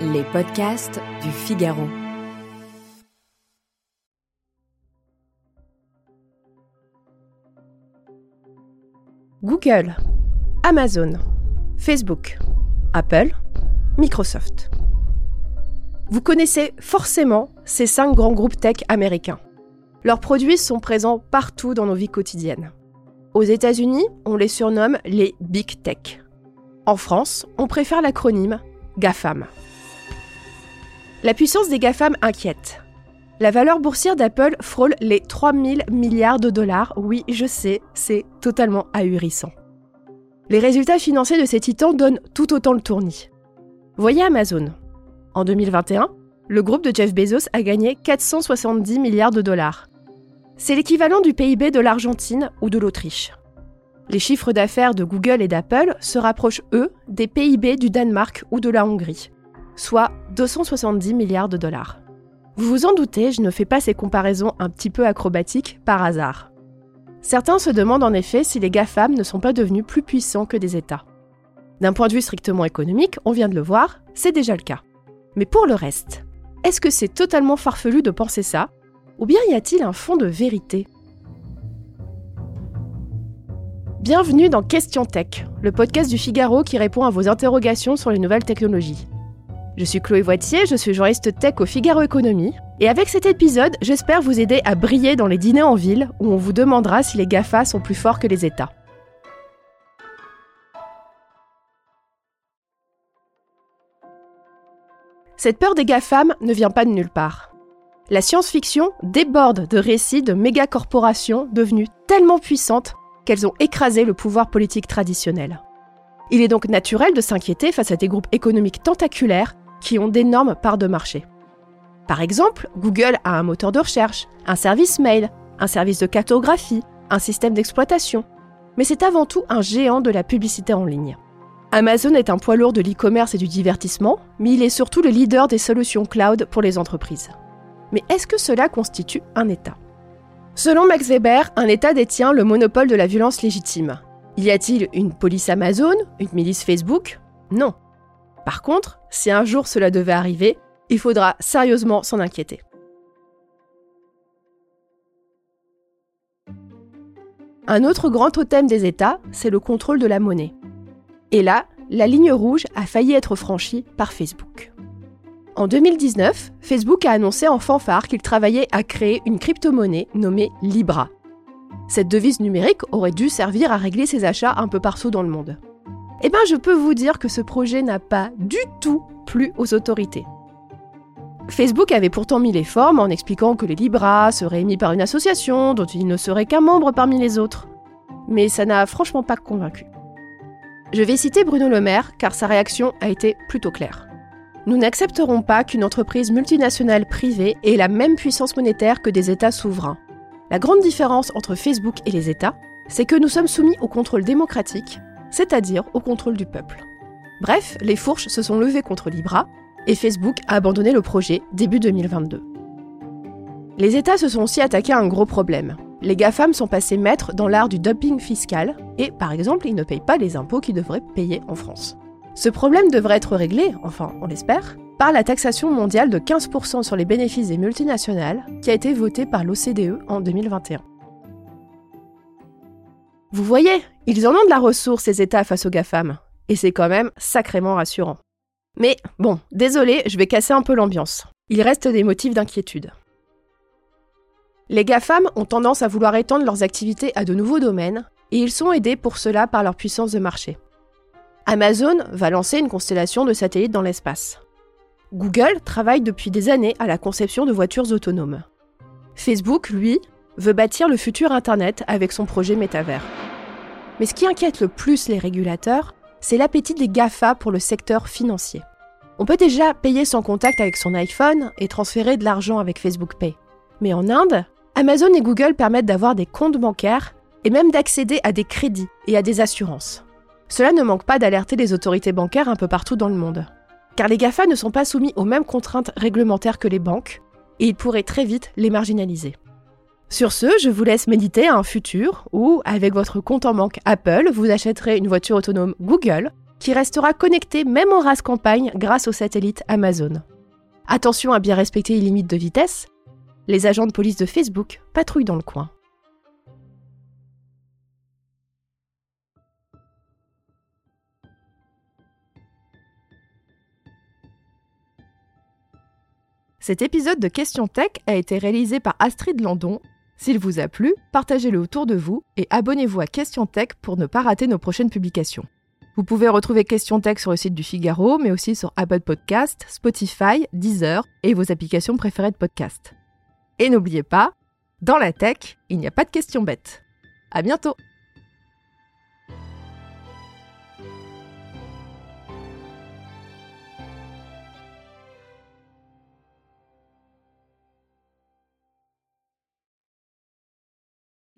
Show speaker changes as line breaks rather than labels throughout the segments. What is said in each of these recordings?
Les podcasts du Figaro.
Google, Amazon, Facebook, Apple, Microsoft. Vous connaissez forcément ces cinq grands groupes tech américains. Leurs produits sont présents partout dans nos vies quotidiennes. Aux États-Unis, on les surnomme les Big Tech. En France, on préfère l'acronyme GAFAM. La puissance des GAFAM inquiète. La valeur boursière d'Apple frôle les 3000 milliards de dollars. Oui, je sais, c'est totalement ahurissant. Les résultats financiers de ces titans donnent tout autant le tournis. Voyez Amazon. En 2021, le groupe de Jeff Bezos a gagné 470 milliards de dollars. C'est l'équivalent du PIB de l'Argentine ou de l'Autriche. Les chiffres d'affaires de Google et d'Apple se rapprochent, eux, des PIB du Danemark ou de la Hongrie, soit 270 milliards de dollars. Vous vous en doutez, je ne fais pas ces comparaisons un petit peu acrobatiques par hasard. Certains se demandent en effet si les GAFAM ne sont pas devenus plus puissants que des États. D'un point de vue strictement économique, on vient de le voir, c'est déjà le cas. Mais pour le reste, est-ce que c'est totalement farfelu de penser ça? Ou bien y a-t-il un fond de vérité? Bienvenue dans Question Tech, le podcast du Figaro qui répond à vos interrogations sur les nouvelles technologies. Je suis Chloé Voitier, je suis journaliste tech au Figaro Économie, et avec cet épisode, j'espère vous aider à briller dans les dîners en ville où on vous demandera si les GAFA sont plus forts que les États. Cette peur des GAFAM ne vient pas de nulle part. La science-fiction déborde de récits de méga-corporations devenues tellement puissantes qu'elles ont écrasé le pouvoir politique traditionnel. Il est donc naturel de s'inquiéter face à des groupes économiques tentaculaires qui ont d'énormes parts de marché. Par exemple, Google a un moteur de recherche, un service mail, un service de cartographie, un système d'exploitation, mais c'est avant tout un géant de la publicité en ligne. Amazon est un poids lourd de l'e-commerce et du divertissement, mais il est surtout le leader des solutions cloud pour les entreprises. Mais est-ce que cela constitue un État? Selon Max Weber, un État détient le monopole de la violence légitime. Y a-t-il une police Amazon Une milice Facebook? Non. Par contre, si un jour cela devait arriver, il faudra sérieusement s'en inquiéter. Un autre grand totem des États, c'est le contrôle de la monnaie. Et là, la ligne rouge a failli être franchie par Facebook. En 2019, Facebook a annoncé en fanfare qu'il travaillait à créer une crypto-monnaie nommée Libra. Cette devise numérique aurait dû servir à régler ses achats un peu partout dans le monde. Eh bien, je peux vous dire que ce projet n'a pas du tout plu aux autorités. Facebook avait pourtant mis les formes en expliquant que les Libra seraient émis par une association dont il ne serait qu'un membre parmi les autres. Mais ça n'a franchement pas convaincu. Je vais citer Bruno Le Maire car sa réaction a été plutôt claire. Nous n'accepterons pas qu'une entreprise multinationale privée ait la même puissance monétaire que des États souverains. La grande différence entre Facebook et les États, c'est que nous sommes soumis au contrôle démocratique, c'est-à-dire au contrôle du peuple. Bref, les fourches se sont levées contre Libra et Facebook a abandonné le projet début 2022. Les États se sont aussi attaqués à un gros problème. Les GAFAM sont passés maîtres dans l'art du dumping fiscal et, par exemple, ils ne payent pas les impôts qu'ils devraient payer en France. Ce problème devrait être réglé, enfin on l'espère, par la taxation mondiale de 15% sur les bénéfices des multinationales qui a été votée par l'OCDE en 2021. Vous voyez, ils en ont de la ressource ces États face aux GAFAM, et c'est quand même sacrément rassurant. Mais bon, désolé, je vais casser un peu l'ambiance. Il reste des motifs d'inquiétude. Les GAFAM ont tendance à vouloir étendre leurs activités à de nouveaux domaines, et ils sont aidés pour cela par leur puissance de marché. Amazon va lancer une constellation de satellites dans l'espace. Google travaille depuis des années à la conception de voitures autonomes. Facebook, lui, veut bâtir le futur Internet avec son projet métavers. Mais ce qui inquiète le plus les régulateurs, c'est l'appétit des GAFA pour le secteur financier. On peut déjà payer sans contact avec son iPhone et transférer de l'argent avec Facebook Pay. Mais en Inde, Amazon et Google permettent d'avoir des comptes bancaires et même d'accéder à des crédits et à des assurances. Cela ne manque pas d'alerter les autorités bancaires un peu partout dans le monde. Car les GAFA ne sont pas soumis aux mêmes contraintes réglementaires que les banques, et ils pourraient très vite les marginaliser. Sur ce, je vous laisse méditer à un futur où, avec votre compte en banque Apple, vous achèterez une voiture autonome Google qui restera connectée même en race campagne grâce au satellite Amazon. Attention à bien respecter les limites de vitesse. Les agents de police de Facebook patrouillent dans le coin. Cet épisode de Question Tech a été réalisé par Astrid Landon. S'il vous a plu, partagez-le autour de vous et abonnez-vous à Question Tech pour ne pas rater nos prochaines publications. Vous pouvez retrouver Question Tech sur le site du Figaro, mais aussi sur Apple Podcast, Spotify, Deezer et vos applications préférées de podcast. Et n'oubliez pas, dans la tech, il n'y a pas de questions bêtes. À bientôt!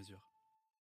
mesure.